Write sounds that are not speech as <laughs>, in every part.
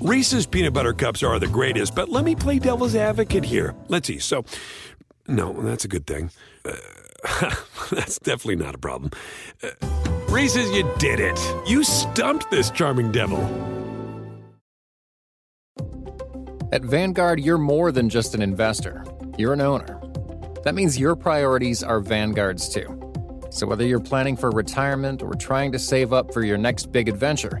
Reese's peanut butter cups are the greatest, but let me play devil's advocate here. Let's see. So, no, that's a good thing. Uh, <laughs> that's definitely not a problem. Uh, Reese's, you did it. You stumped this charming devil. At Vanguard, you're more than just an investor, you're an owner. That means your priorities are Vanguard's too. So, whether you're planning for retirement or trying to save up for your next big adventure,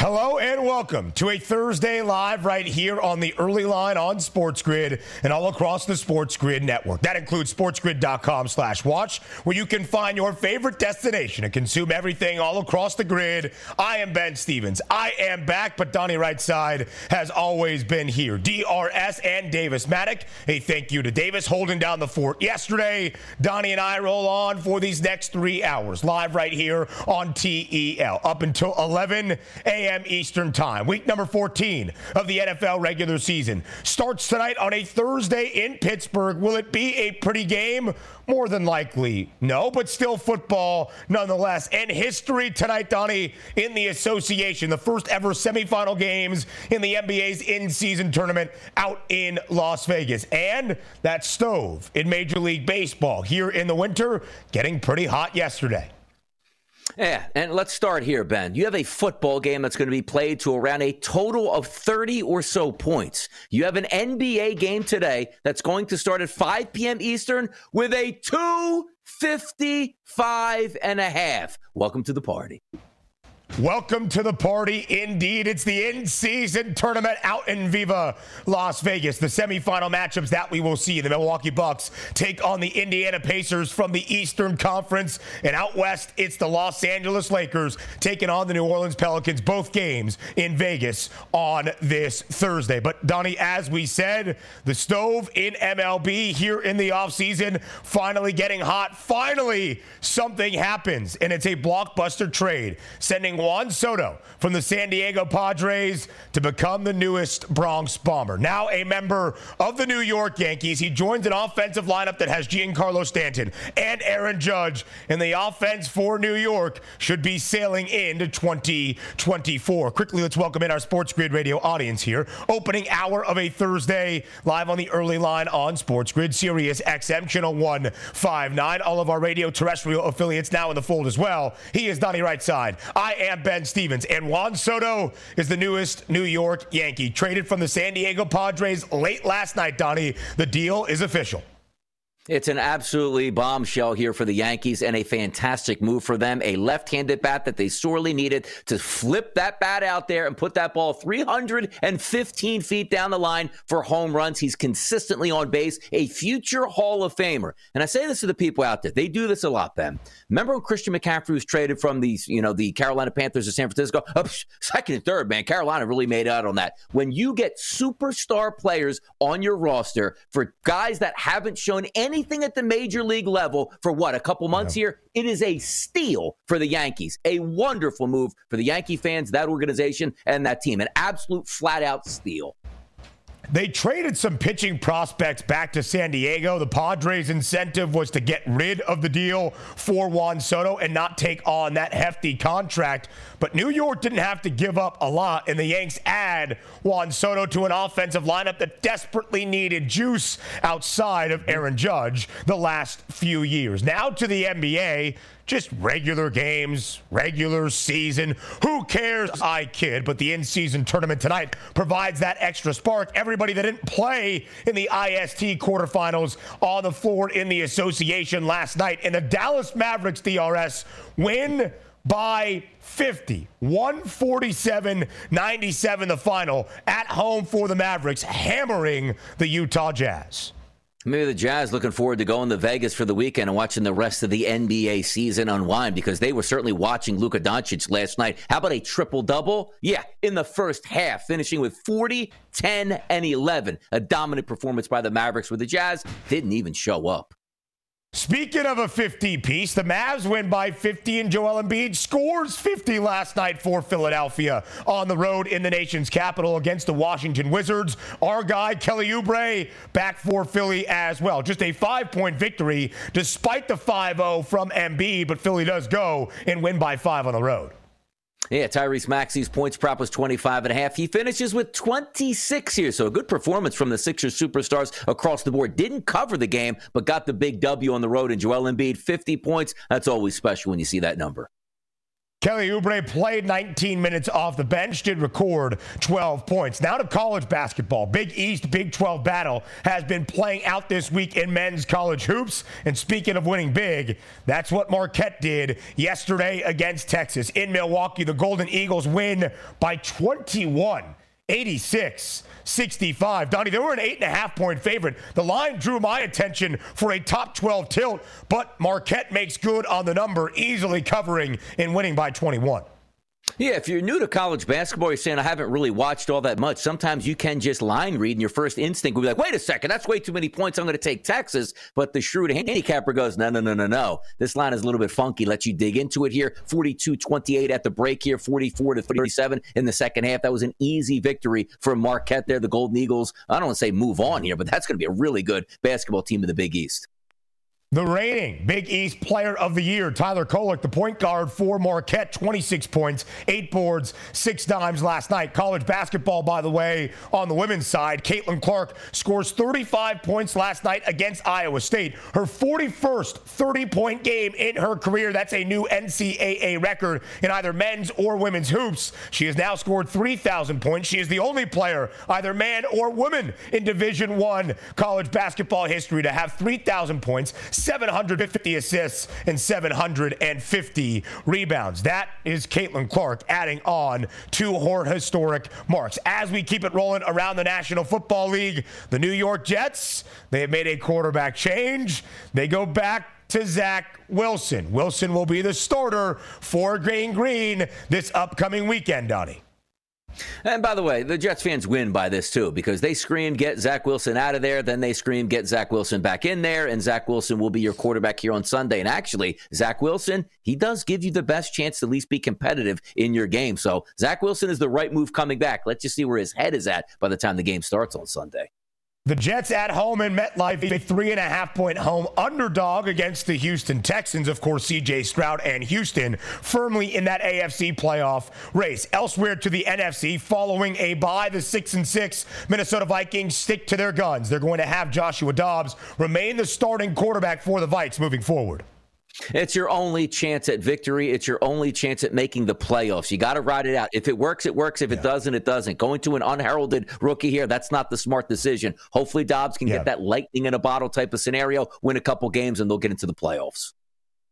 Hello and welcome to a Thursday live right here on the early line on Sports Grid and all across the Sports Grid network. That includes sportsgrid.com slash watch, where you can find your favorite destination and consume everything all across the grid. I am Ben Stevens. I am back, but Donnie Rightside has always been here. DRS and Davis Mattek. A thank you to Davis holding down the fort yesterday. Donnie and I roll on for these next three hours, live right here on TEL, up until 11 a.m a.m. Eastern Time. Week number 14 of the NFL regular season starts tonight on a Thursday in Pittsburgh. Will it be a pretty game? More than likely, no, but still football nonetheless. And history tonight, Donnie, in the association. The first ever semifinal games in the NBA's in season tournament out in Las Vegas. And that stove in Major League Baseball here in the winter getting pretty hot yesterday. Yeah, and let's start here, Ben. You have a football game that's going to be played to around a total of 30 or so points. You have an NBA game today that's going to start at 5 p.m. Eastern with a 255 and a half. Welcome to the party. Welcome to the party. Indeed, it's the in season tournament out in Viva Las Vegas. The semifinal matchups that we will see. The Milwaukee Bucks take on the Indiana Pacers from the Eastern Conference. And out west, it's the Los Angeles Lakers taking on the New Orleans Pelicans. Both games in Vegas on this Thursday. But, Donnie, as we said, the stove in MLB here in the offseason finally getting hot. Finally, something happens. And it's a blockbuster trade, sending Juan Soto from the San Diego Padres to become the newest Bronx Bomber. Now a member of the New York Yankees. He joins an offensive lineup that has Giancarlo Stanton and Aaron Judge, and the offense for New York should be sailing into 2024. Quickly, let's welcome in our Sports Grid Radio audience here. Opening hour of a Thursday, live on the early line on Sports Grid, Sirius XM, channel 159. All of our radio terrestrial affiliates now in the fold as well. He is Donnie Rightside. I am Ben Stevens. And Juan Soto is the newest New York Yankee, traded from the San Diego Padres late last night, Donnie. The deal is official. It's an absolutely bombshell here for the Yankees and a fantastic move for them. A left handed bat that they sorely needed to flip that bat out there and put that ball 315 feet down the line for home runs. He's consistently on base, a future Hall of Famer. And I say this to the people out there. They do this a lot, Ben. Remember when Christian McCaffrey was traded from the, you know, the Carolina Panthers to San Francisco? Oh, second and third, man. Carolina really made out on that. When you get superstar players on your roster for guys that haven't shown any anything at the major league level for what, a couple months yeah. here? It is a steal for the Yankees. A wonderful move for the Yankee fans, that organization, and that team. An absolute flat out steal. They traded some pitching prospects back to San Diego. The Padres' incentive was to get rid of the deal for Juan Soto and not take on that hefty contract. But New York didn't have to give up a lot, and the Yanks add Juan Soto to an offensive lineup that desperately needed juice outside of Aaron Judge the last few years. Now to the NBA just regular games, regular season. Who cares? I kid, but the in season tournament tonight provides that extra spark. Everybody that didn't play in the IST quarterfinals on the floor in the association last night. And the Dallas Mavericks DRS win by 50. 147 97 the final at home for the Mavericks, hammering the Utah Jazz. Maybe the Jazz looking forward to going to Vegas for the weekend and watching the rest of the NBA season unwind because they were certainly watching Luka Doncic last night. How about a triple double? Yeah, in the first half, finishing with 40, 10, and 11. A dominant performance by the Mavericks where the Jazz didn't even show up. Speaking of a 50 piece, the Mavs win by 50 and Joel Embiid scores 50 last night for Philadelphia on the road in the nation's capital against the Washington Wizards. Our guy Kelly Oubre back for Philly as well. Just a 5-point victory despite the 5-0 from Embiid, but Philly does go and win by 5 on the road. Yeah, Tyrese Maxey's points prop was 25 and a half. He finishes with 26 here. So a good performance from the Sixers superstars across the board. Didn't cover the game, but got the big W on the road. And Joel Embiid, 50 points. That's always special when you see that number. Kelly Oubre played 19 minutes off the bench, did record 12 points. Now to college basketball. Big East Big 12 battle has been playing out this week in men's college hoops. And speaking of winning big, that's what Marquette did yesterday against Texas. In Milwaukee, the Golden Eagles win by 21, 86 65. Donnie, they were an eight and a half point favorite. The line drew my attention for a top 12 tilt, but Marquette makes good on the number, easily covering and winning by 21. Yeah, if you're new to college basketball, you're saying I haven't really watched all that much. Sometimes you can just line read, and your first instinct will be like, wait a second, that's way too many points. I'm going to take Texas. But the shrewd handicapper goes, no, no, no, no, no. This line is a little bit funky. Let you dig into it here. 42 28 at the break here, 44 to 37 in the second half. That was an easy victory for Marquette there. The Golden Eagles, I don't want to say move on here, but that's going to be a really good basketball team in the Big East. The reigning Big East Player of the Year, Tyler Kolek, the point guard for Marquette, 26 points, eight boards, six dimes last night. College basketball, by the way, on the women's side, Caitlin Clark scores 35 points last night against Iowa State. Her 41st 30 point game in her career. That's a new NCAA record in either men's or women's hoops. She has now scored 3,000 points. She is the only player, either man or woman, in Division One college basketball history to have 3,000 points. 750 assists and 750 rebounds. That is Caitlin Clark adding on to her historic marks. As we keep it rolling around the National Football League, the New York Jets, they have made a quarterback change. They go back to Zach Wilson. Wilson will be the starter for Gang Green this upcoming weekend, Donnie. And by the way, the Jets fans win by this too because they scream, get Zach Wilson out of there. Then they scream, get Zach Wilson back in there. And Zach Wilson will be your quarterback here on Sunday. And actually, Zach Wilson, he does give you the best chance to at least be competitive in your game. So Zach Wilson is the right move coming back. Let's just see where his head is at by the time the game starts on Sunday. The Jets at home in MetLife, a three and a half point home underdog against the Houston Texans. Of course, CJ Stroud and Houston firmly in that AFC playoff race. Elsewhere to the NFC, following a bye, the six and six Minnesota Vikings stick to their guns. They're going to have Joshua Dobbs remain the starting quarterback for the Vikes moving forward. It's your only chance at victory. It's your only chance at making the playoffs. You got to ride it out. If it works, it works. If yeah. it doesn't, it doesn't. Going to an unheralded rookie here, that's not the smart decision. Hopefully, Dobbs can yeah. get that lightning in a bottle type of scenario, win a couple games, and they'll get into the playoffs.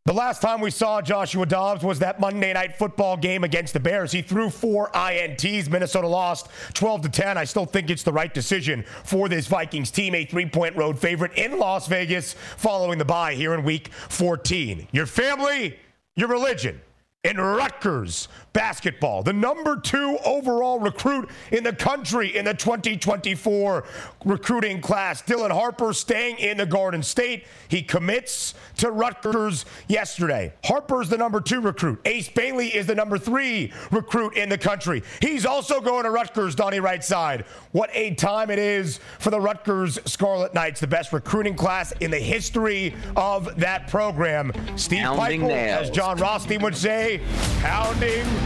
The last time we saw Joshua Dobbs was that Monday night football game against the Bears. He threw four INTs. Minnesota lost 12 to 10. I still think it's the right decision for this Vikings team, a three point road favorite in Las Vegas following the bye here in week 14. Your family, your religion. In Rutgers basketball, the number two overall recruit in the country in the 2024 recruiting class. Dylan Harper staying in the Garden State. He commits to Rutgers yesterday. Harper's the number two recruit. Ace Bailey is the number three recruit in the country. He's also going to Rutgers, Donnie right side. What a time it is for the Rutgers Scarlet Knights, the best recruiting class in the history of that program. Steve Pikiell, as Jon Rothstein would say, pounding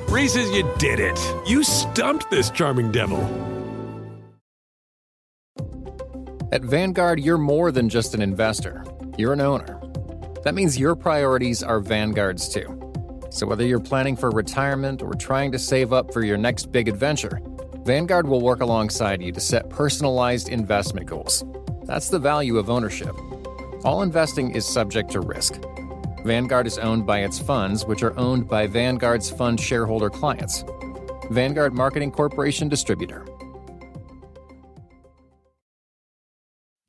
Reese's, you did it. You stumped this charming devil. At Vanguard, you're more than just an investor, you're an owner. That means your priorities are Vanguard's too. So whether you're planning for retirement or trying to save up for your next big adventure, Vanguard will work alongside you to set personalized investment goals. That's the value of ownership. All investing is subject to risk. Vanguard is owned by its funds, which are owned by Vanguard's fund shareholder clients. Vanguard Marketing Corporation Distributor.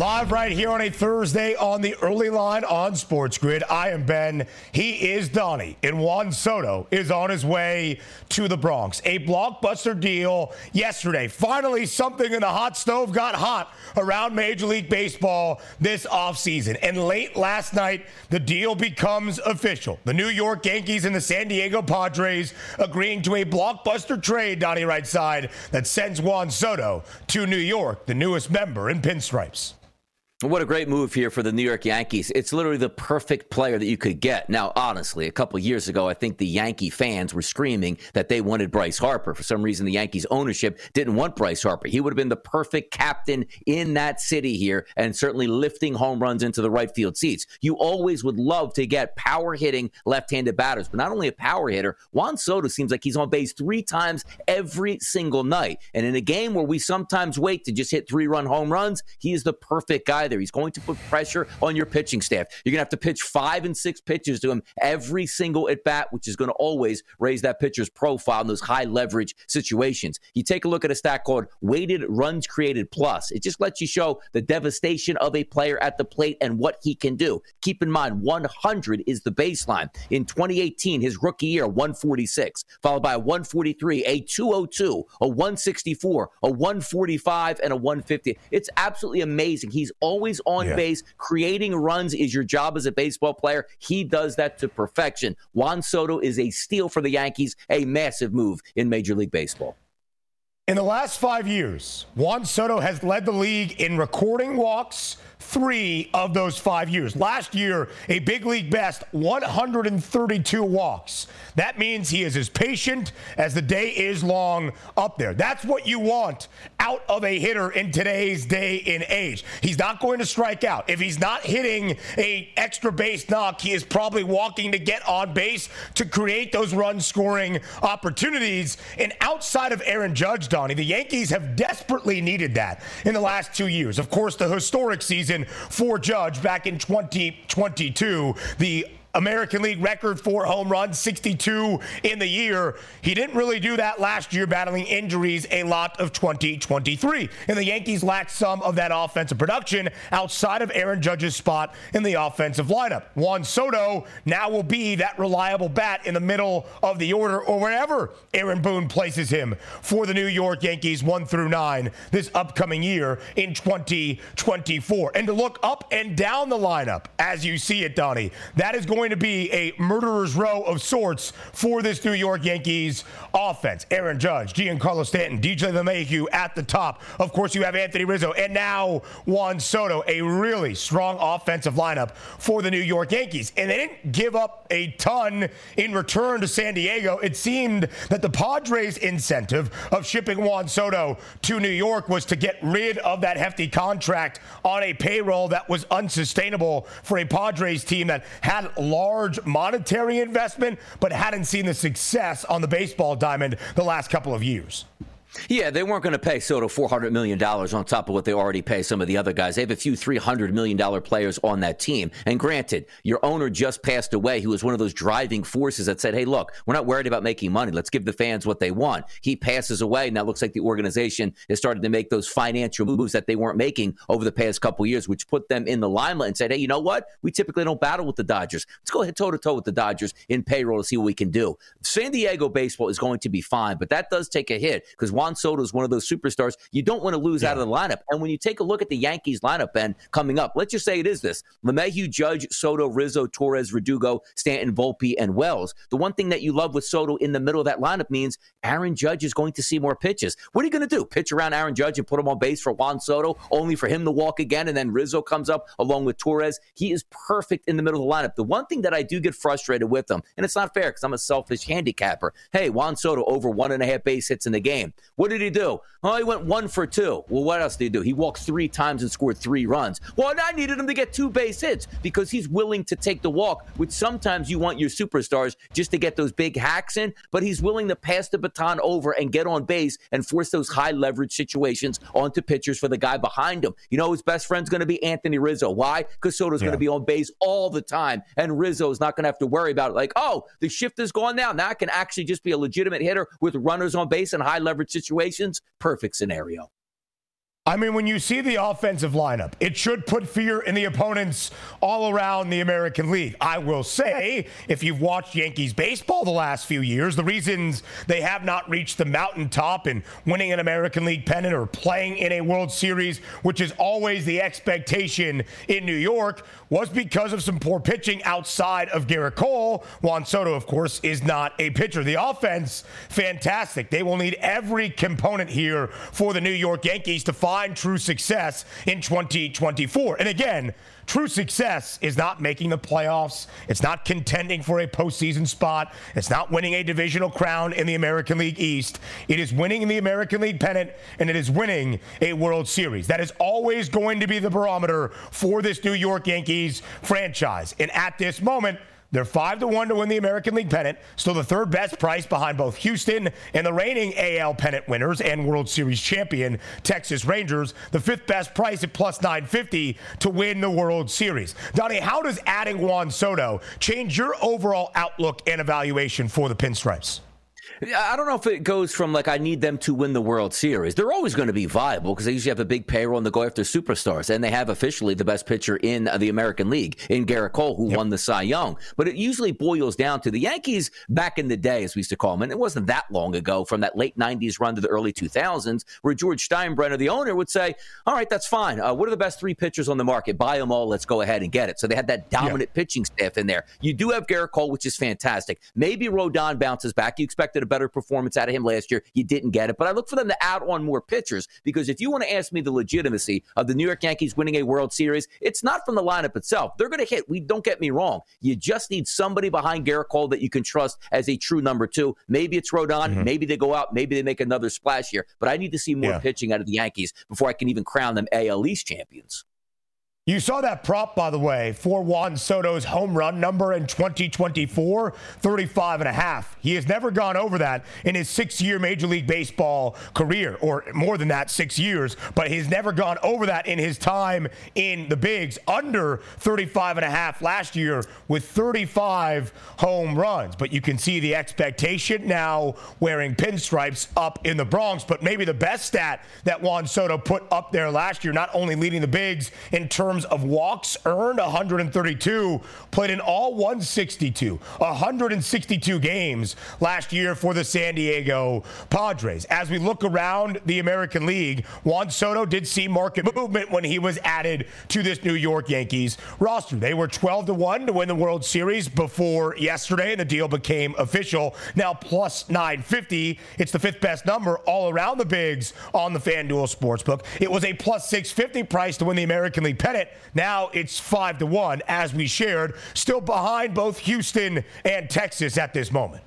Live right here on a Thursday on the early line on Sports Grid. I am Ben. He is Donnie. And Juan Soto is on his way to the Bronx. A blockbuster deal yesterday. Finally, something in the hot stove got hot around Major League Baseball this offseason. And late last night, the deal becomes official. The New York Yankees and the San Diego Padres agreeing to a blockbuster trade, Donnie right side, that sends Juan Soto to New York, the newest member in pinstripes. What a great move here for the New York Yankees. It's literally the perfect player that you could get. Now, honestly, a couple years ago, I think the Yankee fans were screaming that they wanted Bryce Harper. For some reason, the Yankees ownership didn't want Bryce Harper. He would have been the perfect captain in that city here and certainly lifting home runs into the right field seats. You always would love to get power hitting left handed batters, but not only a power hitter, Juan Soto seems like he's on base three times every single night. And in a game where we sometimes wait to just hit three run home runs, he is the perfect guy either. He's going to put pressure on your pitching staff. You're going to have to pitch five and six pitches to him every single at bat, which is going to always raise that pitcher's profile in those high leverage situations. You take a look at a stat called weighted runs created plus. It just lets you show the devastation of a player at the plate and what he can do. Keep in mind, 100 is the baseline. In 2018, his rookie year, 146, followed by a 143, a 202, a 164, a 145, and a 150. It's absolutely amazing. He's always on yeah. base. Creating runs is your job as a baseball player. He does that to perfection. Juan Soto is a steal for the Yankees, a massive move in Major League Baseball. In the last five years, Juan Soto has led the league in recording walks three of those five years. Last year, a big league best 132 walks. That means he is as patient as the day is long up there. That's what you want out of a hitter in today's day and age. He's not going to strike out. If he's not hitting a extra base knock, he is probably walking to get on base to create those run scoring opportunities. And outside of Aaron Judge, Donnie, the Yankees have desperately needed that in the last two years. Of course, the historic season for Judge back in 2022. The American League record for home runs, 62 in the year. He didn't really do that last year, battling injuries a lot of 2023. And the Yankees lacked some of that offensive production outside of Aaron Judge's spot in the offensive lineup. Juan Soto now will be that reliable bat in the middle of the order or wherever Aaron Boone places him for the New York Yankees 1 through 9 this upcoming year in 2024. And to look up and down the lineup as you see it, Donnie, that is going going to be a murderer's row of sorts for this New York Yankees offense. Aaron Judge, Giancarlo Stanton, DJ LeMahieu at the top. Of course, you have Anthony Rizzo and now Juan Soto, a really strong offensive lineup for the New York Yankees. And they didn't give up a ton in return to San Diego. It seemed that the Padres' incentive of shipping Juan Soto to New York was to get rid of that hefty contract on a payroll that was unsustainable for a Padres team that had large monetary investment, but hadn't seen the success on the baseball diamond the last couple of years. Yeah, they weren't going to pay Soto $400 million on top of what they already pay some of the other guys. They have a few $300 million players on that team. And granted, your owner just passed away, who was one of those driving forces that said, hey, look, we're not worried about making money. Let's give the fans what they want. He passes away. and that looks like the organization has started to make those financial moves that they weren't making over the past couple years, which put them in the limelight and said, hey, you know what? We typically don't battle with the Dodgers. Let's go ahead toe to toe with the Dodgers in payroll to see what we can do. San Diego baseball is going to be fine, but that does take a hit because Juan Soto is one of those superstars you don't want to lose yeah. out of the lineup. And when you take a look at the Yankees lineup, Ben, coming up, let's just say it is this LeMahieu, Judge, Soto, Rizzo, Torres, Verdugo, Stanton, Volpe, and Wells. The one thing that you love with Soto in the middle of that lineup means Aaron Judge is going to see more pitches. What are you going to do? Pitch around Aaron Judge and put him on base for Juan Soto, only for him to walk again, and then Rizzo comes up along with Torres. He is perfect in the middle of the lineup. The one thing that I do get frustrated with him, and it's not fair because I'm a selfish handicapper. Hey, Juan Soto over one and a half base hits in the game. What did he do? Oh, he went one for two. Well, what else did he do? He walked three times and scored three runs. Well, I needed him to get two base hits because he's willing to take the walk, which sometimes you want your superstars just to get those big hacks in, but he's willing to pass the baton over and get on base and force those high leverage situations onto pitchers for the guy behind him. You know, his best friend's going to be Anthony Rizzo. Why? Because Soto's yeah. going to be on base all the time, and Rizzo is not going to have to worry about it. Like, oh, the shift is gone now. Now I can actually just be a legitimate hitter with runners on base in high leverage situations. Perfect scenario. I mean, when you see the offensive lineup, it should put fear in the opponents all around the American League. I will say, if you've watched Yankees baseball the last few years, the reasons they have not reached the mountaintop in winning an American League pennant or playing in a World Series, which is always the expectation in New York, was because of some poor pitching outside of Gerrit Cole. Juan Soto, of course, is not a pitcher. The offense, fantastic. They will need every component here for the New York Yankees to find find true success in 2024. And again, true success is not making the playoffs. It's not contending for a postseason spot. It's not winning a divisional crown in the American League East. It is winning the American League pennant and it is winning a World Series. That is always going to be the barometer for this New York Yankees franchise. And at this moment, they're five to one to win the American League pennant. Still the third best price behind both Houston and the reigning AL pennant winners and World Series champion Texas Rangers. The fifth best price at plus 950 to win the World Series. Donnie, how does adding Juan Soto change your overall outlook and evaluation for the Pinstripes? I don't know if it goes from like I need them to win the World Series. They're always going to be viable because they usually have a big payroll and they go after superstars, and they have officially the best pitcher in the American League in Gerrit Cole, who yep. won the Cy Young. But it usually boils down to the Yankees back in the day, as we used to call them, and it wasn't that long ago, from that late '90s run to the early 2000s, where George Steinbrenner, the owner, would say, "All right, that's fine. Uh, what are the best three pitchers on the market? Buy them all. Let's go ahead and get it." So they had that dominant yeah. pitching staff in there. You do have Gerrit Cole, which is fantastic. Maybe Rodon bounces back. You expected a better performance out of him last year. You didn't get it. But I look for them to add on more pitchers because if you want to ask me the legitimacy of the New York Yankees winning a World Series, it's not from the lineup itself. They're going to hit. We don't get me wrong. You just need somebody behind Gerrit Cole that you can trust as a true number two. Maybe it's Rodon. Mm-hmm. Maybe they go out. Maybe they make another splash here. But I need to see more yeah. pitching out of the Yankees before I can even crown them AL East champions. You saw that prop, by the way, for Juan Soto's home run number in 2024, 35 and a half. He has never gone over that in his six year Major League Baseball career, or more than that, six years, but he's never gone over that in his time in the bigs, under 35 and a half last year with 35 home runs. But you can see the expectation now wearing pinstripes up in the Bronx. But maybe the best stat that Juan Soto put up there last year, not only leading the bigs in terms terms of walks earned 132, played in all 162, 162 games last year for the San Diego Padres. As we look around the American League, Juan Soto did see market movement when he was added to this New York Yankees roster. They were 12 to 1 to win the World Series before yesterday, and the deal became official. Now plus 950. It's the fifth best number all around the bigs on the FanDuel Sportsbook. It was a plus 650 price to win the American League pennant. Now it's five to one, as we shared, still behind both Houston and Texas at this moment.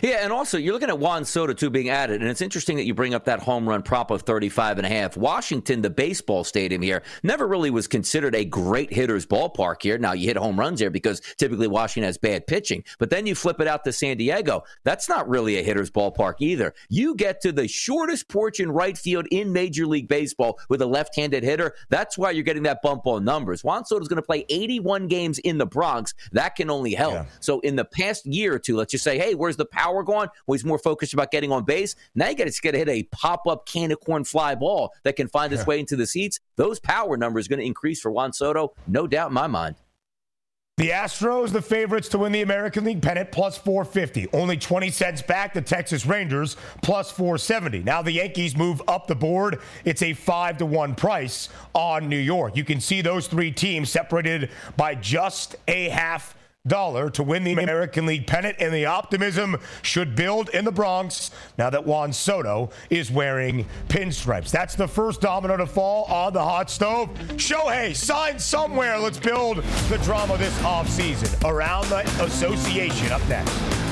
Yeah, and also you're looking at Juan Soto too being added, and it's interesting that you bring up that home run prop of 35 and a half. Washington, the baseball stadium here, never really was considered a great hitter's ballpark here. Now you hit home runs here because typically Washington has bad pitching, but then you flip it out to San Diego. That's not really a hitter's ballpark either. You get to the shortest porch in right field in Major League Baseball with a left-handed hitter. That's why you're getting that bump on numbers. Juan Soto's going to play 81 games in the Bronx. That can only help. Yeah. So in the past year or two, let's just say, hey, where's the power going? Well, he's more focused about getting on base. Now you got to get to hit a pop up can of corn fly ball that can find its way into the seats. Those power numbers are going to increase for Juan Soto, no doubt in my mind. The Astros, the favorites to win the American League pennant, plus 450. Only 20 cents back. The Texas Rangers, plus 470. Now the Yankees move up the board. It's a 5 to 1 price on New York. You can see those three teams separated by just a half dollar to win the American League pennant, and the optimism should build in the Bronx now that Juan Soto is wearing pinstripes. That's the first domino to fall on the hot stove. Shohei, sign somewhere. Let's build the drama this offseason around the association. Up next.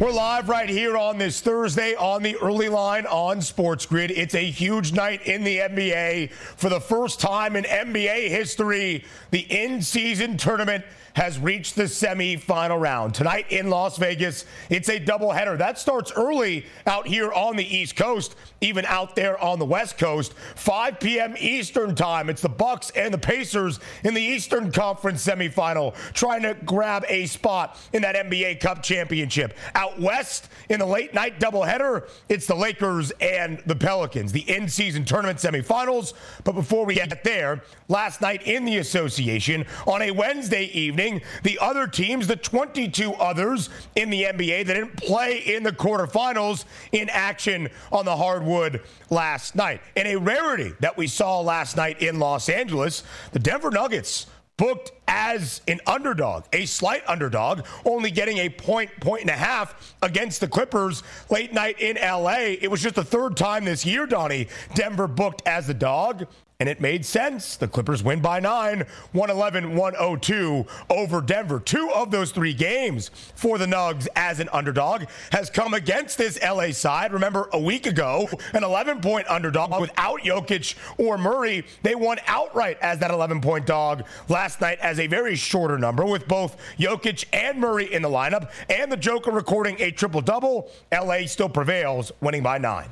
We're live right here on this Thursday on the early line on Sports Grid. It's a huge night in the NBA. For the first time in NBA history, the in season tournament has reached the semifinal round. Tonight in Las Vegas, it's a doubleheader. That starts early out here on the East Coast, even out there on the West Coast. 5 p.m. Eastern time. It's the Bucks and the Pacers in the Eastern Conference semifinal, trying to grab a spot in that NBA Cup championship. Out west in the late night doubleheader, it's the Lakers and the Pelicans, the in-season tournament semifinals. But before we get there, last night in the association on a Wednesday evening the other teams, the 22 others in the NBA that didn't play in the quarterfinals in action on the hardwood last night. And a rarity that we saw last night in Los Angeles, the Denver Nuggets booked as an underdog, a slight underdog, only getting a point, point and a half against the Clippers late night in LA. It was just the third time this year, Donnie, Denver booked as the dog and it made sense. The Clippers win by nine, 111 102 over Denver. Two of those three games for the Nugs as an underdog has come against this LA side. Remember, a week ago, an 11 point underdog without Jokic or Murray. They won outright as that 11 point dog last night as a very shorter number with both Jokic and Murray in the lineup and the Joker recording a triple double. LA still prevails, winning by nine.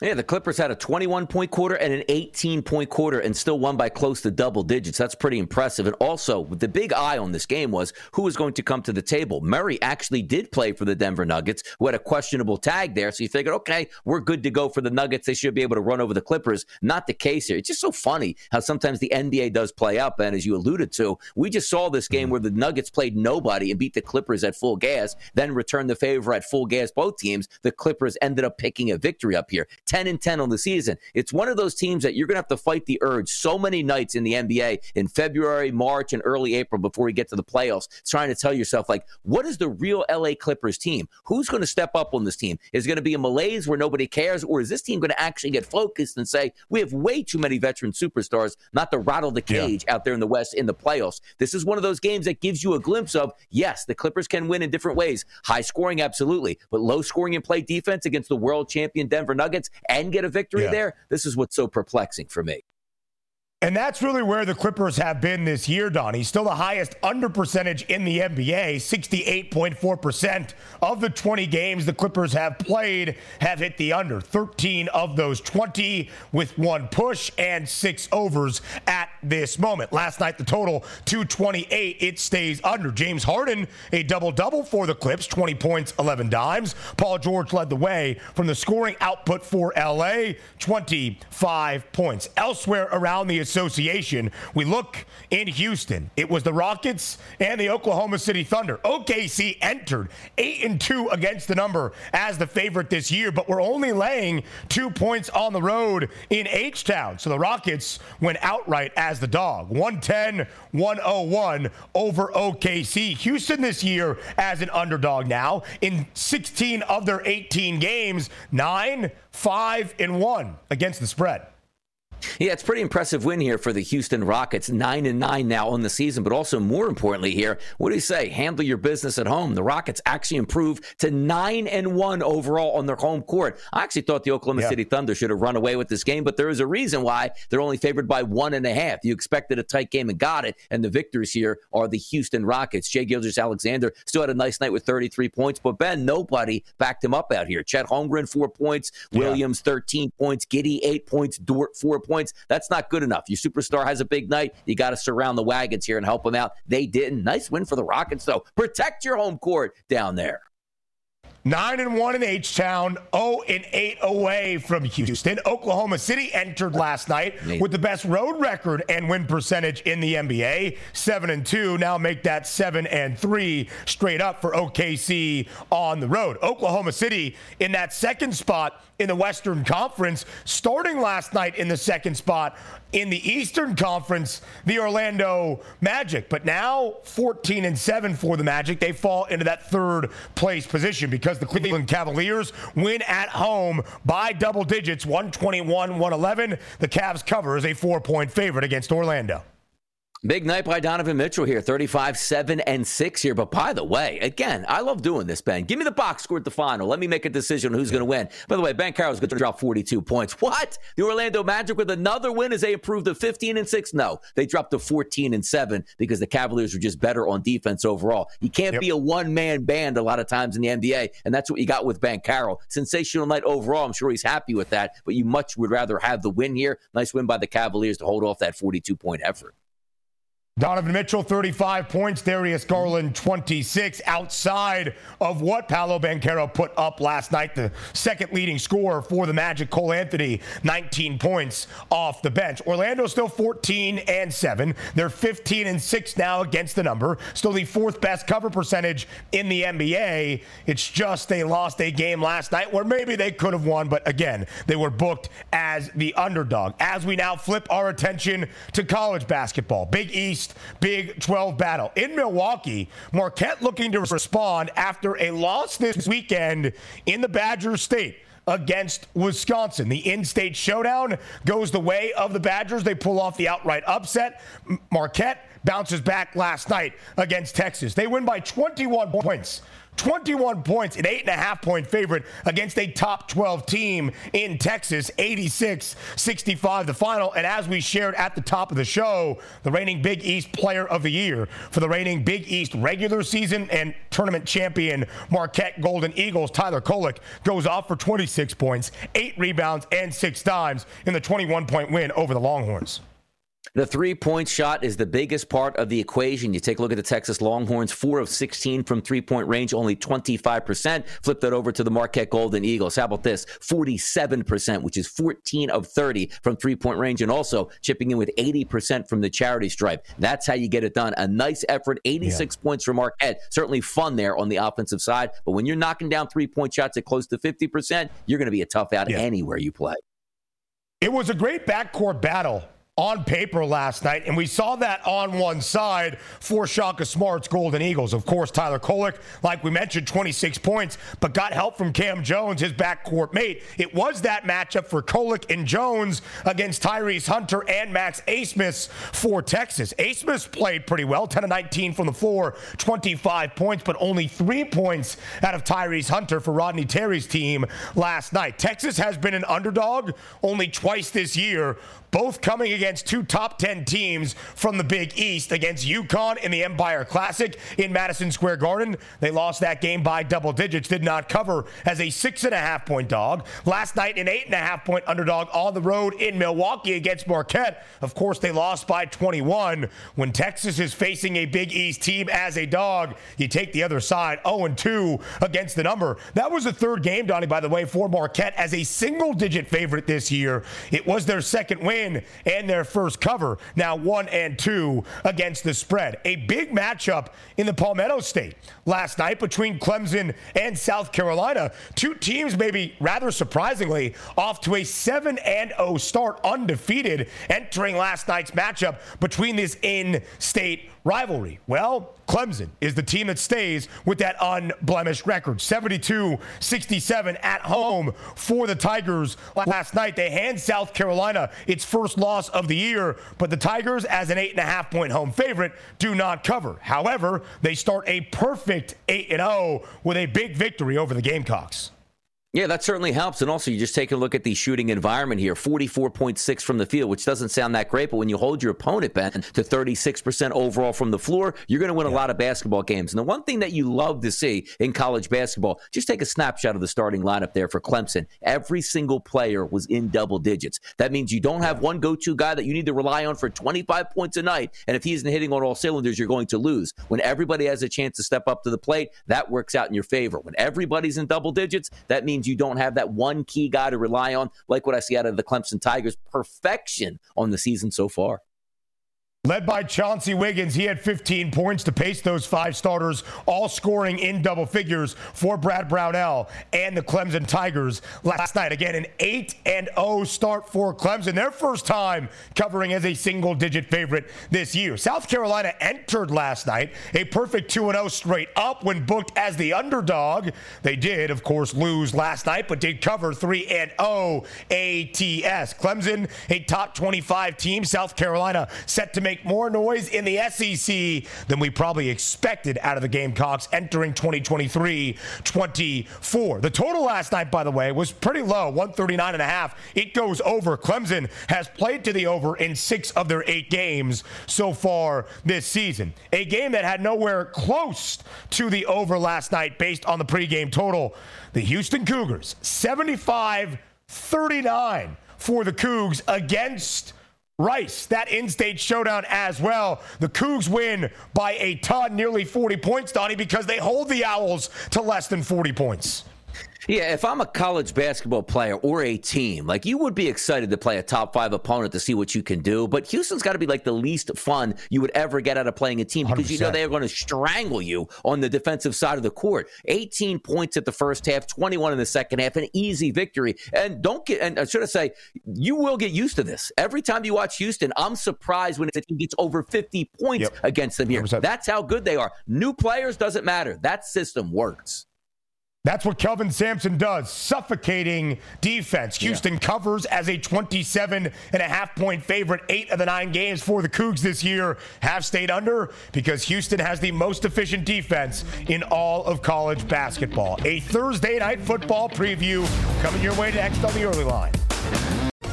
Yeah, the Clippers had a 21 point quarter and an 18 point quarter and still won by close to double digits. That's pretty impressive. And also, the big eye on this game was who was going to come to the table. Murray actually did play for the Denver Nuggets, who had a questionable tag there. So you figured, okay, we're good to go for the Nuggets. They should be able to run over the Clippers. Not the case here. It's just so funny how sometimes the NBA does play out. And as you alluded to, we just saw this game mm-hmm. where the Nuggets played nobody and beat the Clippers at full gas, then returned the favor at full gas, both teams. The Clippers ended up picking a victory up here 10 and 10 on the season. It's one of those teams that you're going to have to fight the urge so many nights in the NBA in February, March, and early April before we get to the playoffs, trying to tell yourself, like, what is the real LA Clippers team? Who's going to step up on this team? Is it going to be a malaise where nobody cares? Or is this team going to actually get focused and say, we have way too many veteran superstars not to rattle the cage yeah. out there in the West in the playoffs? This is one of those games that gives you a glimpse of, yes, the Clippers can win in different ways. High scoring, absolutely, but low scoring and play defense against the world champion Denver Nuggets and get a victory yeah. there. This is what's so perplexing for me. And that's really where the Clippers have been this year, Donnie. Still the highest under percentage in the NBA, 68.4% of the 20 games the Clippers have played have hit the under. 13 of those 20 with one push and six overs at this moment. Last night, the total 228. It stays under. James Harden, a double double for the Clips, 20 points, 11 dimes. Paul George led the way from the scoring output for LA, 25 points. Elsewhere around the association. We look in Houston. It was the Rockets and the Oklahoma City Thunder. OKC entered 8 and 2 against the number as the favorite this year, but we're only laying 2 points on the road in H-Town. So the Rockets went outright as the dog. 110-101 over OKC. Houston this year as an underdog now in 16 of their 18 games, 9 5 and 1 against the spread. Yeah, it's pretty impressive win here for the Houston Rockets, nine and nine now on the season. But also more importantly here, what do you say? Handle your business at home. The Rockets actually improved to nine and one overall on their home court. I actually thought the Oklahoma yeah. City Thunder should have run away with this game, but there is a reason why they're only favored by one and a half. You expected a tight game and got it, and the victors here are the Houston Rockets. Shai Gilgeous-Alexander still had a nice night with 33 points, but Ben, nobody backed him up out here. Chet Holmgren four points, Williams yeah. 13 points, Giddey eight points, Dort four points. That's not good enough. Your superstar has a big night. You got to surround the wagons here and help them out. They didn't. Nice win for the Rockets, though. Protect your home court down there. Nine and one in H Town, 0 and 8 away from Houston. Oklahoma City entered last night with the best road record and win percentage in the NBA, 7 and 2. Now make that 7 and 3 straight up for OKC on the road. Oklahoma City in that second spot in the Western Conference, starting last night in the second spot in the Eastern Conference, the Orlando Magic. But now 14 and 7 for the Magic. They fall into that third place position because the Cleveland Cavaliers win at home by double digits, 121 111. The Cavs cover as a four point favorite against Orlando. Big night by Donovan Mitchell here, 35, 7, and 6 here. But by the way, again, I love doing this, Ben. Give me the box score at the final. Let me make a decision on who's going to win. By the way, Banchero's going to drop 42 points. What? The Orlando Magic with another win as they improved to 15 and 6? No, they dropped to 14 and 7 because the Cavaliers were just better on defense overall. You can't yep. be a one man band a lot of times in the NBA, and that's what you got with Banchero. Sensational night overall. I'm sure he's happy with that, but you much would rather have the win here. Nice win by the Cavaliers to hold off that 42 point effort. Donovan Mitchell, 35 points. Darius Garland, 26. Outside of what Paolo Banchero put up last night, the second leading scorer for the Magic, Cole Anthony, 19 points off the bench. Orlando still 14 and 7. They're 15 and 6 now against the number. Still the fourth best cover percentage in the NBA. It's just they lost a game last night where maybe they could have won, but again, they were booked as the underdog. As we now flip our attention to college basketball, Big East. Big 12 battle. In Milwaukee, Marquette looking to respond after a loss this weekend in the Badger State against Wisconsin. The in state showdown goes the way of the Badgers. They pull off the outright upset. Marquette bounces back last night against Texas. They win by 21 points. 21 points, an eight and a half point favorite against a top 12 team in Texas, 86 65 the final. And as we shared at the top of the show, the reigning Big East player of the year for the reigning Big East regular season and tournament champion Marquette Golden Eagles, Tyler Kolek, goes off for 26 points, eight rebounds, and six dimes in the 21 point win over the Longhorns. The three point shot is the biggest part of the equation. You take a look at the Texas Longhorns, four of 16 from three point range, only 25%. Flip that over to the Marquette Golden Eagles. How about this? 47%, which is 14 of 30 from three point range, and also chipping in with 80% from the charity stripe. That's how you get it done. A nice effort, 86 yeah. points for Marquette. Certainly fun there on the offensive side. But when you're knocking down three point shots at close to 50%, you're going to be a tough out yeah. anywhere you play. It was a great backcourt battle on paper last night, and we saw that on one side for Shaka Smart's Golden Eagles. Of course, Tyler Kolek, like we mentioned, 26 points, but got help from Cam Jones, his backcourt mate. It was that matchup for Kolek and Jones against Tyrese Hunter and Max Abmas for Texas. Abmas played pretty well, 10 of 19 from the floor, 25 points, but only three points out of Tyrese Hunter for Rodney Terry's team last night. Texas has been an underdog only twice this year, both coming against two top 10 teams from the Big East against UConn in the Empire Classic in Madison Square Garden. They lost that game by double digits, did not cover as a six and a half point dog. Last night, an eight and a half point underdog on the road in Milwaukee against Marquette. Of course, they lost by 21. When Texas is facing a Big East team as a dog, you take the other side 0 and 2 against the number. That was the third game, Donnie, by the way, for Marquette as a single digit favorite this year. It was their second win win and their first cover. Now one and two against the spread. A big matchup in the Palmetto State last night between Clemson and South Carolina. Two teams, maybe rather surprisingly, off to a 7 and 0 start, undefeated, entering last night's matchup between this in state rivalry? Well, Clemson is the team that stays with that unblemished record 72 67 at home for the Tigers last night. They hand South Carolina its first loss of the year, but the Tigers, as an 8.5 point home favorite, do not cover. However, they start a perfect 8 0 with a big victory over the Gamecocks. Yeah, that certainly helps. And also, you just take a look at the shooting environment here 44.6 from the field, which doesn't sound that great. But when you hold your opponent, Ben, to 36% overall from the floor, you're going to win yeah. a lot of basketball games. And the one thing that you love to see in college basketball, just take a snapshot of the starting lineup there for Clemson. Every single player was in double digits. That means you don't have one go to guy that you need to rely on for 25 points a night. And if he isn't hitting on all cylinders, you're going to lose. When everybody has a chance to step up to the plate, that works out in your favor. When everybody's in double digits, that means you don't have that one key guy to rely on, like what I see out of the Clemson Tigers. Perfection on the season so far. Led by Chauncey Wiggins, he had 15 points to pace those five starters, all scoring in double figures for Brad Brownell and the Clemson Tigers last night. Again, an 8 and 0 start for Clemson, their first time covering as a single digit favorite this year. South Carolina entered last night a perfect 2 0 straight up when booked as the underdog. They did, of course, lose last night, but did cover 3 and 0 ATS. Clemson, a top 25 team. South Carolina set to make make more noise in the SEC than we probably expected out of the Gamecocks entering 2023 24. The total last night, by the way, was pretty low 139 and a half. It goes over. Clemson has played to the over in six of their eight games so far this season. A game that had nowhere close to the over last night based on the pregame total. The Houston Cougars, 75 39 for the Cougs against Rice, that in state showdown as well. The Cougs win by a ton, nearly 40 points, Donnie, because they hold the Owls to less than 40 points. Yeah, if I'm a college basketball player or a team, like you would be excited to play a top five opponent to see what you can do. But Houston's got to be like the least fun you would ever get out of playing a team because 100%. you know they are going to strangle you on the defensive side of the court. 18 points at the first half, 21 in the second half, an easy victory. And don't get, and uh, I should have say, you will get used to this. Every time you watch Houston, I'm surprised when a team gets over 50 points yep. against them here. 100%. That's how good they are. New players doesn't matter. That system works. That's what Kelvin Sampson does, suffocating defense. Houston yeah. covers as a 27 and a half point favorite. Eight of the nine games for the Cougs this year have stayed under because Houston has the most efficient defense in all of college basketball. A Thursday night football preview coming your way next on the early line.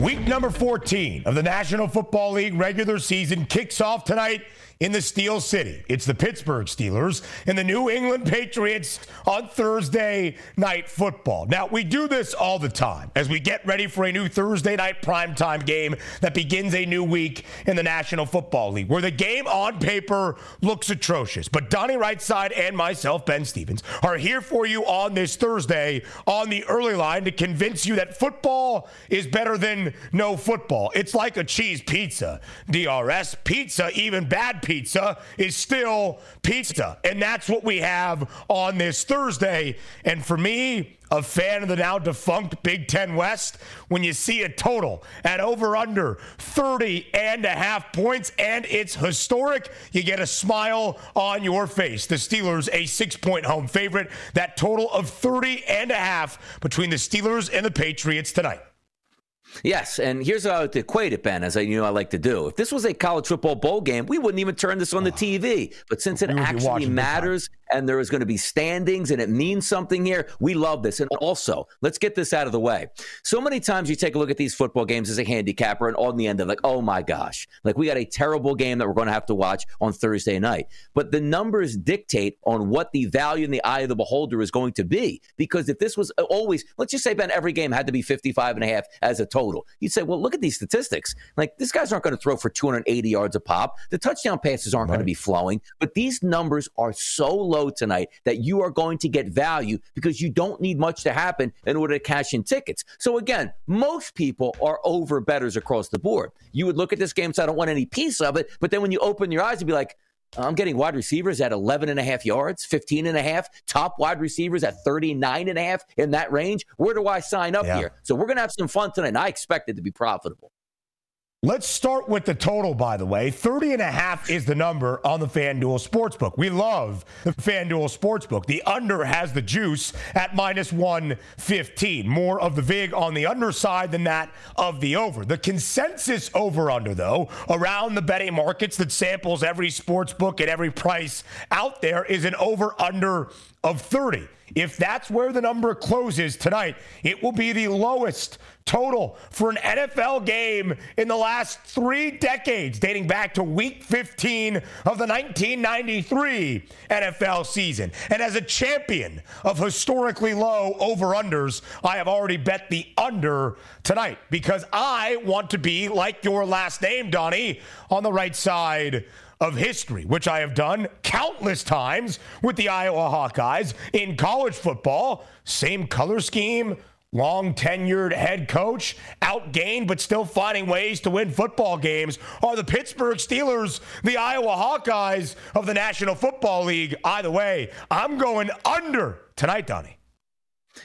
Week number 14 of the National Football League regular season kicks off tonight in the Steel City. It's the Pittsburgh Steelers and the New England Patriots on Thursday night football. Now, we do this all the time as we get ready for a new Thursday night primetime game that begins a new week in the National Football League, where the game on paper looks atrocious. But Donnie Rightside and myself, Ben Stevens, are here for you on this Thursday on the early line to convince you that football is better than no football. It's like a cheese pizza. DRS pizza, even bad pizza pizza is still pizza. And that's what we have on this Thursday. And for me, a fan of the now defunct Big Ten West, when you see a total at over under 30 and a half points and it's historic, you get a smile on your face. The Steelers, a six point home favorite, that total of 30 and a half between the Steelers and the Patriots tonight. Yes, and here's how to equate it, Ben, as I you know I like to do. If this was a college football bowl game, we wouldn't even turn this on the TV. But since it actually matters and there is going to be standings and it means something here, we love this. And also, let's get this out of the way. So many times you take a look at these football games as a handicapper, and on the end of like, oh my gosh, like we got a terrible game that we're going to have to watch on Thursday night. But the numbers dictate on what the value in the eye of the beholder is going to be. Because if this was uh, always, let's just say, Ben, every game had to be 55 and a half as a total total. You'd say, well, look at these statistics. Like, these guys aren't going to throw for 280 yards a pop. The touchdown passes aren't right. going to be flowing. But these numbers are so low tonight that you are going to get value because you don't need much to happen in order to cash in tickets. So, again, most people are over betters across the board. You would look at this game so I don't want any piece of it. But then when you open your eyes, you'd be like, I'm getting wide receivers at 11 and a half yards, 15 and a half, top wide receivers at 39 and a half in that range. Where do I sign up yeah. here? So we're going to have some fun tonight. And I expect it to be profitable. Let's start with the total, by the way. 30 and a half is the number on the FanDuel Sportsbook. We love the FanDuel Sportsbook. The under has the juice at minus 115. More of the VIG on the underside than that of the over. The consensus over under, though, around the betting markets that samples every sportsbook at every price out there is an over under of 30. If that's where the number closes tonight, it will be the lowest total for an NFL game in the last three decades, dating back to week 15 of the 1993 NFL season. And as a champion of historically low over unders, I have already bet the under tonight because I want to be like your last name, Donnie, on the right side of history, which I have done countless times with the Iowa Hawkeyes in college football. Same color scheme, long tenured head coach, outgained but still finding ways to win football games, are the Pittsburgh Steelers, the Iowa Hawkeyes of the National Football League. Either way, I'm going under tonight, Donnie.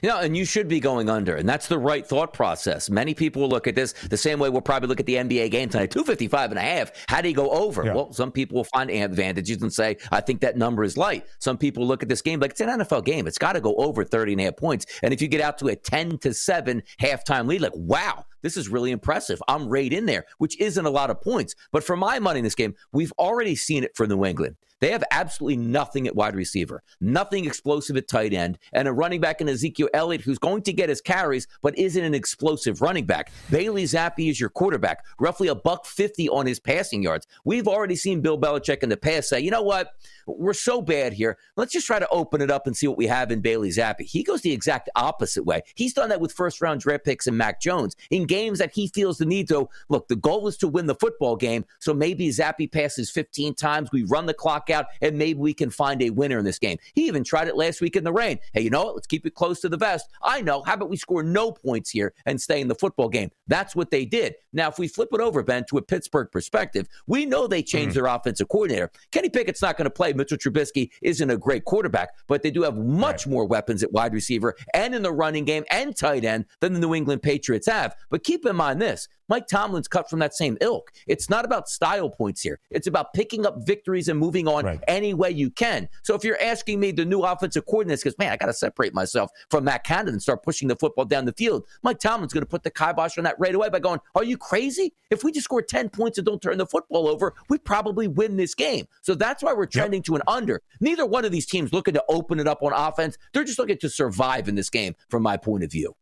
You know, and you should be going under, and that's the right thought process. Many people will look at this the same way we'll probably look at the NBA game tonight, 255 and a half. How do you go over? Yeah. Well, some people will find advantages and say, I think that number is light. Some people look at this game like it's an NFL game. It's got to go over 30 and a half points. And if you get out to a 10 to 7 halftime lead, like, wow, this is really impressive. I'm right in there, which isn't a lot of points. But for my money in this game, we've already seen it for New England. They have absolutely nothing at wide receiver, nothing explosive at tight end, and a running back in Ezekiel Elliott who's going to get his carries, but isn't an explosive running back. Bailey Zappe is your quarterback, roughly a buck 50 on his passing yards. We've already seen Bill Belichick in the past say, you know what? We're so bad here. Let's just try to open it up and see what we have in Bailey Zappe. He goes the exact opposite way. He's done that with first round draft picks and Mac Jones in games that he feels the need to. Look, the goal is to win the football game. So maybe Zappe passes 15 times. We run the clock out and maybe we can find a winner in this game. He even tried it last week in the rain. Hey, you know what? Let's keep it close to the vest. I know. How about we score no points here and stay in the football game? That's what they did. Now, if we flip it over, Ben, to a Pittsburgh perspective, we know they changed mm. their offensive coordinator. Kenny Pickett's not going to play. Mitchell Trubisky isn't a great quarterback, but they do have much right. more weapons at wide receiver and in the running game and tight end than the New England Patriots have. But keep in mind this Mike Tomlin's cut from that same ilk. It's not about style points here. It's about picking up victories and moving on right. any way you can. So if you're asking me the new offensive coordinator because, man, I got to separate myself from Matt Canada and start pushing the football down the field, Mike Tomlin's going to put the kibosh on that right away by going, are you crazy? If we just score 10 points and don't turn the football over, we probably win this game. So that's why we're trending yep. to an under. Neither one of these teams looking to open it up on offense. They're just looking to survive in this game from my point of view.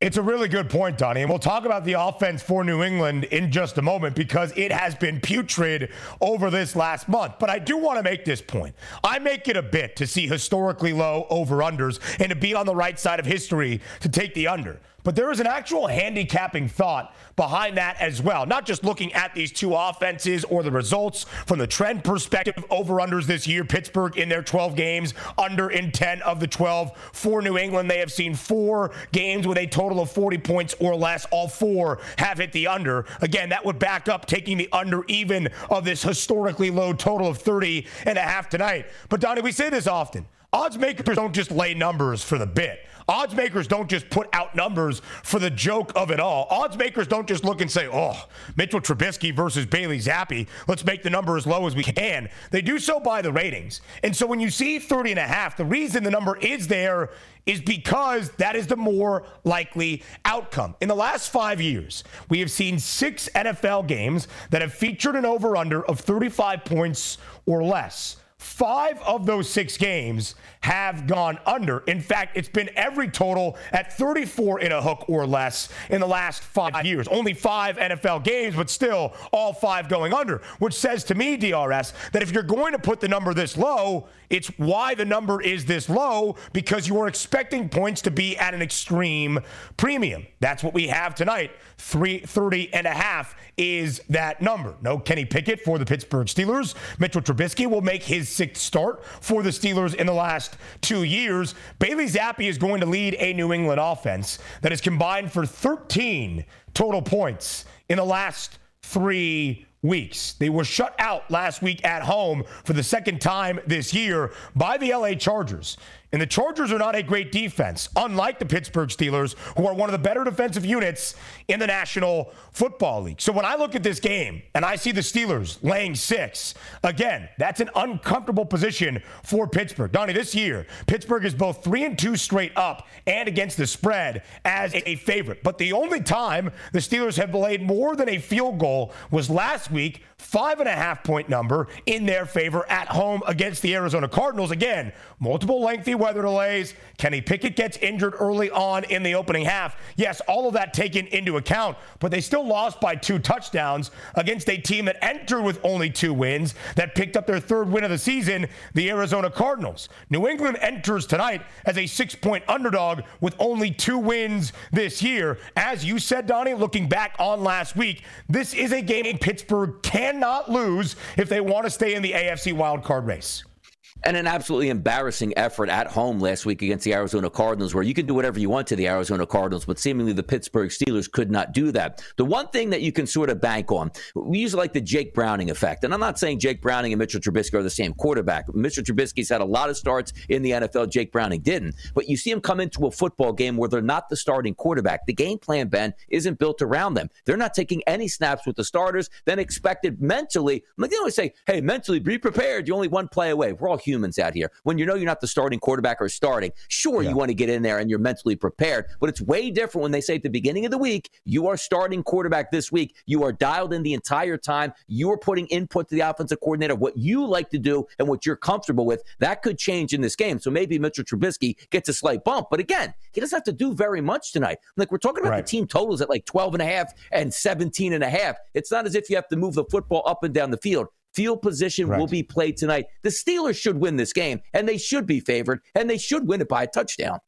It's a really good point, Donnie. And we'll talk about the offense for New England in just a moment because it has been putrid over this last month. But I do want to make this point. I make it a bit to see historically low over unders and to be on the right side of history to take the under. But there is an actual handicapping thought behind that as well. Not just looking at these two offenses or the results from the trend perspective, over unders this year. Pittsburgh in their 12 games, under in 10 of the 12. For New England, they have seen four games with a total of 40 points or less. All four have hit the under. Again, that would back up taking the under even of this historically low total of 30 and a half tonight. But Donnie, we say this often. Odds makers don't just lay numbers for the bit. Odds makers don't just put out numbers for the joke of it all. Odds makers don't just look and say, oh, Mitchell Trubisky versus Bailey Zappe. Let's make the number as low as we can. They do so by the ratings. And so when you see 30 and a half, the reason the number is there is because that is the more likely outcome. In the last five years, we have seen six NFL games that have featured an over under of 35 points or less. Five of those six games have gone under. In fact, it's been every total at 34 in a hook or less in the last five years. Only five NFL games, but still all five going under, which says to me, DRS, that if you're going to put the number this low, it's why the number is this low because you are expecting points to be at an extreme premium. That's what we have tonight. 330 and a half is that number. No Kenny Pickett for the Pittsburgh Steelers. Mitchell Trubisky will make his sixth start for the Steelers in the last two years. Bailey Zappe is going to lead a New England offense that is combined for 13 total points in the last three weeks. They were shut out last week at home for the second time this year by the LA Chargers. And the Chargers are not a great defense, unlike the Pittsburgh Steelers, who are one of the better defensive units in the National Football League. So when I look at this game and I see the Steelers laying six, again, that's an uncomfortable position for Pittsburgh. Donnie, this year, Pittsburgh is both three and two straight up and against the spread as a favorite. But the only time the Steelers have laid more than a field goal was last week five and a half point number in their favor at home against the Arizona Cardinals. Again, multiple lengthy weather delays. Kenny Pickett gets injured early on in the opening half. Yes, all of that taken into account, but they still lost by two touchdowns against a team that entered with only two wins, that picked up their third win of the season, the Arizona Cardinals. New England enters tonight as a six point underdog with only two wins this year. As you said, Donnie, looking back on last week, this is a game Pittsburgh can cannot lose if they want to stay in the AFC wildcard race and an absolutely embarrassing effort at home last week against the Arizona Cardinals, where you can do whatever you want to the Arizona Cardinals, but seemingly the Pittsburgh Steelers could not do that. The one thing that you can sort of bank on, we use like the Jake Browning effect. And I'm not saying Jake Browning and Mitchell Trubisky are the same quarterback. Mitchell Trubisky's had a lot of starts in the NFL. Jake Browning didn't. But you see him come into a football game where they're not the starting quarterback. The game plan, Ben, isn't built around them. They're not taking any snaps with the starters, then expected mentally. Like they always say, hey, mentally be prepared. You're only one play away. We're all humans out here. When you know you're not the starting quarterback or starting, sure, yeah. you want to get in there and you're mentally prepared, but it's way different when they say at the beginning of the week, you are starting quarterback this week. You are dialed in the entire time. You are putting input to the offensive coordinator, of what you like to do and what you're comfortable with. That could change in this game. So maybe Mitchell Trubisky gets a slight bump. But again, he doesn't have to do very much tonight. Like we're talking about right. the team totals at like 12 and a half and 17 and a half. It's not as if you have to move the football up and down the field. Field position will be played tonight. The Steelers should win this game, and they should be favored, and they should win it by a touchdown.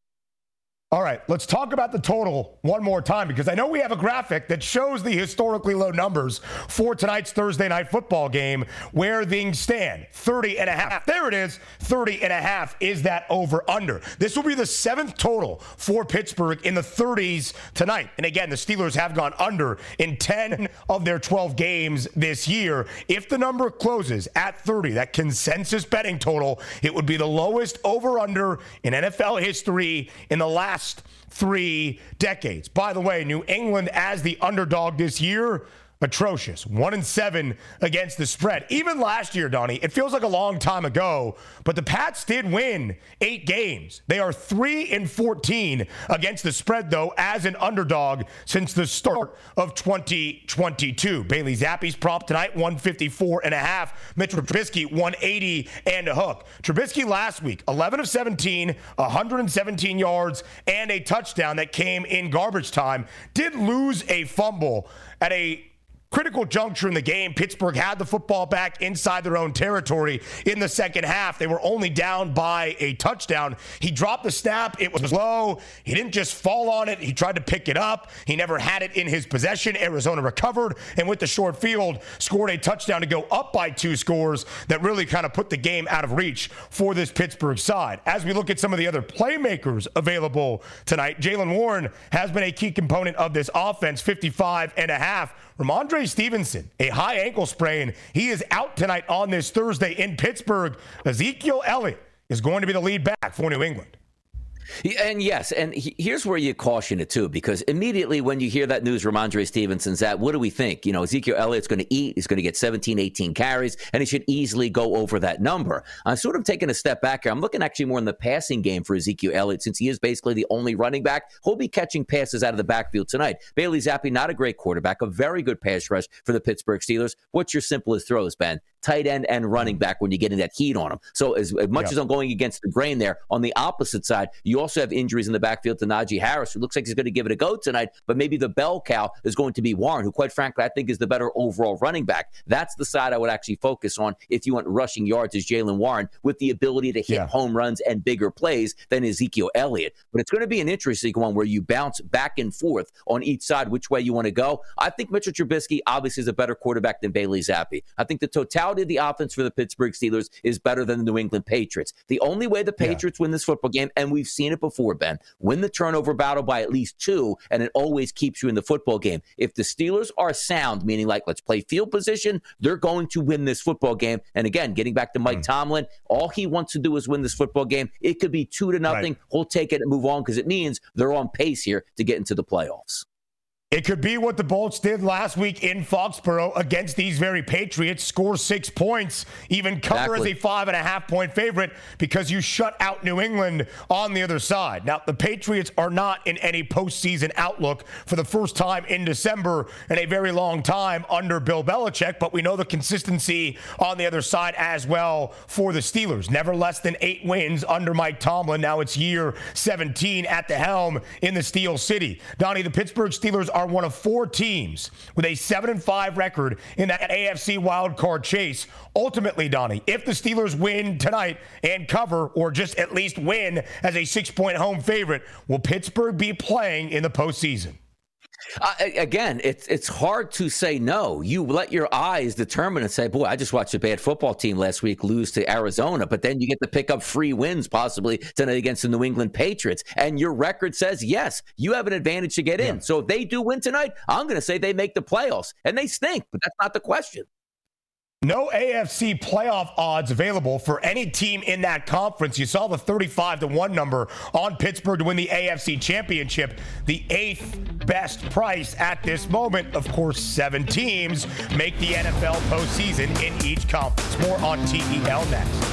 All right, let's talk about the total one more time because I know we have a graphic that shows the historically low numbers for tonight's Thursday night football game where things stand 30 and a half. There it is 30 and a half is that over under. This will be the seventh total for Pittsburgh in the 30s tonight. And again, the Steelers have gone under in 10 of their 12 games this year. If the number closes at 30, that consensus betting total, it would be the lowest over under in NFL history in the last last three decades. By the way, New England as the underdog this year atrocious. One and seven against the spread. Even last year, Donnie, it feels like a long time ago, but the Pats did win eight games. They are three and 14 against the spread, though, as an underdog since the start of 2022. Bailey Zappe's prop tonight, 154 and a half. Mitch Trubisky, 180 and a hook. Trubisky last week, 11 of 17, 117 yards, and a touchdown that came in garbage time. Did lose a fumble at a critical juncture in the game, Pittsburgh had the football back inside their own territory in the second half. They were only down by a touchdown. He dropped the snap. It was low. He didn't just fall on it. He tried to pick it up. He never had it in his possession. Arizona recovered and with the short field scored a touchdown to go up by two scores that really kind of put the game out of reach for this Pittsburgh side. As we look at some of the other playmakers available tonight, Jaylen Warren has been a key component of this offense, 55 and a half Rhamondre Stevenson, a high ankle sprain. He is out tonight on this Thursday in Pittsburgh. Ezekiel Elliott is going to be the lead back for New England. And yes, and here's where you caution it too, because immediately when you hear that news, Rhamondre Stevenson's at, what do we think? You know, Ezekiel Elliott's going to eat, he's going to get 17, 18 carries, and he should easily go over that number. I'm sort of taking a step back here. I'm looking actually more in the passing game for Ezekiel Elliott, since he is basically the only running back. He'll be catching passes out of the backfield tonight. Bailey Zappe, not a great quarterback, a very good pass rush for the Pittsburgh Steelers. What's your simplest throws, Ben? Tight end and running back when you're getting that heat on them. So as, as much yeah. as I'm going against the grain there, on the opposite side, you also have injuries in the backfield to Najee Harris, who looks like he's going to give it a go tonight. But maybe the bell cow is going to be Warren, who quite frankly I think is the better overall running back. That's the side I would actually focus on if you want rushing yards is Jaylen Warren with the ability to hit yeah. home runs and bigger plays than Ezekiel Elliott. But it's going to be an interesting one where you bounce back and forth on each side which way you want to go. I think Mitchell Trubisky obviously is a better quarterback than Bailey Zappe. I think the totality the offense for the Pittsburgh Steelers is better than the New England Patriots. The only way the Patriots yeah. win this football game, and we've seen it before, Ben, win the turnover battle by at least two, and it always keeps you in the football game. If the Steelers are sound, meaning like let's play field position, they're going to win this football game. And again, getting back to Mike mm. Tomlin, all he wants to do is win this football game. It could be two to nothing. Right. He'll take it and move on because it means they're on pace here to get into the playoffs. It could be what the Bolts did last week in Foxborough against these very Patriots. Score six points, even cover exactly. as a five and a half point favorite because you shut out New England on the other side. Now, the Patriots are not in any postseason outlook for the first time in December in a very long time under Bill Belichick, but we know the consistency on the other side as well for the Steelers. Never less than eight wins under Mike Tomlin. Now it's year 17 at the helm in the Steel City. Donnie, the Pittsburgh Steelers are are one of four teams with a 7 and 5 record in that AFC wildcard chase. Ultimately, Donnie, if the Steelers win tonight and cover, or just at least win as a six point home favorite, will Pittsburgh be playing in the postseason? Uh, again, it's it's hard to say no. You let your eyes determine and say, "Boy, I just watched a bad football team last week lose to Arizona," but then you get to pick up free wins possibly tonight against the New England Patriots, and your record says yes, you have an advantage to get in. So if they do win tonight, I'm going to say they make the playoffs, and they stink, but that's not the question. No AFC playoff odds available for any team in that conference. You saw the 35 to 1 number on Pittsburgh to win the AFC championship, the eighth best price at this moment. Of course, seven teams make the NFL postseason in each conference. More on TEL next.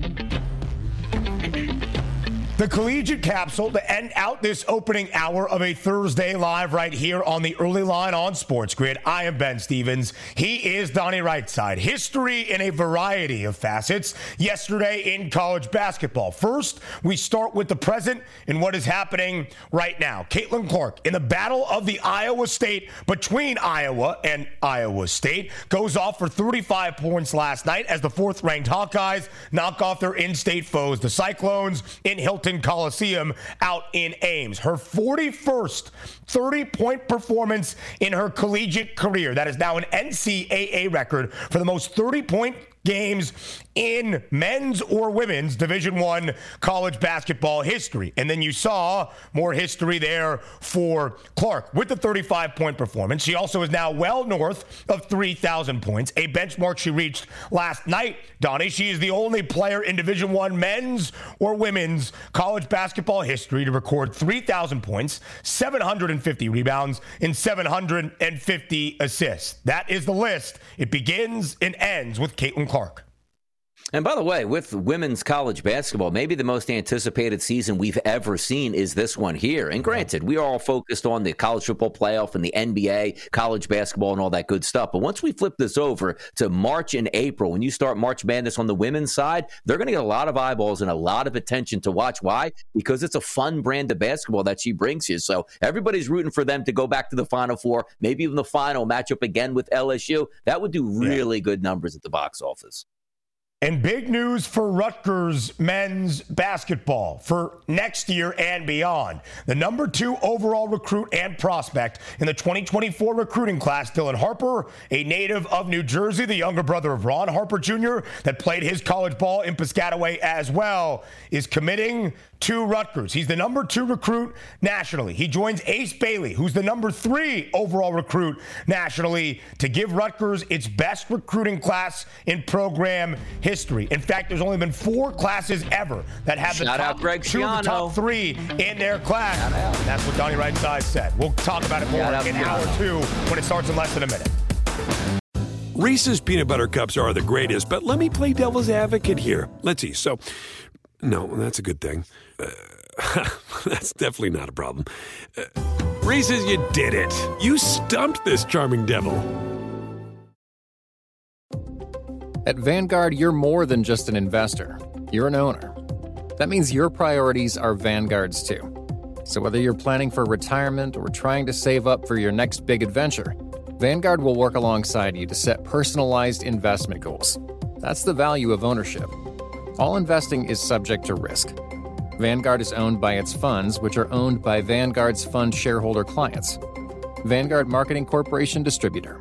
Thank you. The collegiate capsule to end out this opening hour of a Thursday live right here on the early line on Sports Grid. I am Ben Stevens. He is Donnie Rightside. History in a variety of facets yesterday in college basketball. First, we start with the present and what is happening right now. Caitlin Clark in the battle of the Iowa State between Iowa and Iowa State goes off for 35 points last night as the fourth ranked Hawkeyes knock off their in state foes, the Cyclones in Hilton Coliseum out in Ames. Her 41st 30 point performance in her collegiate career. That is now an NCAA record for the most 30 point games in men's or women's division 1 college basketball history. And then you saw more history there for clark with the 35 point performance. She also is now well north of 3000 points a benchmark she reached last night donnie. She is the only player in division 1 men's or women's college basketball history to record 3000 points 750 rebounds and 750 assists. That is the list. It begins and ends with caitlin clark and by the way, with women's college basketball, maybe the most anticipated season we've ever seen is this one here. And granted, we are all focused on the college football playoff and the NBA, college basketball, and all that good stuff. But once we flip this over to March and April, when you start March Madness on the women's side, they're going to get a lot of eyeballs and a lot of attention to watch. Why? Because it's a fun brand of basketball that she brings you. So everybody's rooting for them to go back to the Final Four, maybe even the final matchup again with LSU. That would do really yeah. good numbers at the box office. And big news for Rutgers men's basketball for next year and beyond. The number two overall recruit and prospect in the 2024 recruiting class, Dylan Harper, a native of New Jersey, the younger brother of Ron Harper Jr., that played his college ball in Piscataway as well, is committing to Rutgers. He's the number two recruit nationally. He joins Ace Bailey, who's the number three overall recruit nationally, to give Rutgers its best recruiting class in program history. In fact, there's only been four classes ever that have Shout the top Greg two of the top three in their class. That's what Donnie Rightside said. We'll talk about it more Shout in hour two when it starts in less than a minute. Reese's peanut butter cups are the greatest, but let me play devil's advocate here. Let's see. So, no, that's a good thing. <laughs> That's definitely not a problem. Uh, Reese's, you did it. You stumped this charming devil. At Vanguard, you're more than just an investor, you're an owner. That means your priorities are Vanguard's too. So whether you're planning for retirement or trying to save up for your next big adventure, Vanguard will work alongside you to set personalized investment goals. That's the value of ownership. All investing is subject to risk. Vanguard is owned by its funds, which are owned by Vanguard's fund shareholder clients. Vanguard Marketing Corporation Distributor.